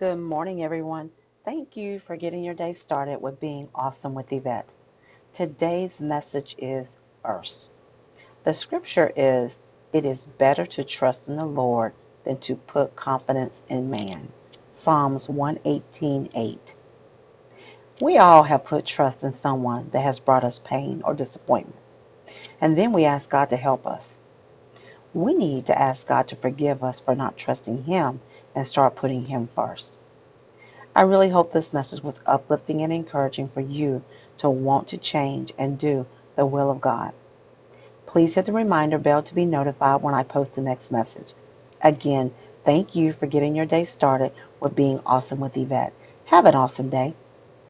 Good morning, everyone. Thank you for getting your day started with being awesome with Yvette. Today's message is first. The scripture is It is better to trust in the Lord than to put confidence in man. Psalms 118:8. We all have put trust in someone that has brought us pain or disappointment, and then we ask God to help us. We need to ask God to forgive us for not trusting Him and start putting Him first. I really hope this message was uplifting and encouraging for you to want to change and do the will of God. Please hit the reminder bell to be notified when I post the next message. Again, thank you for getting your day started with being awesome with Yvette. Have an awesome day.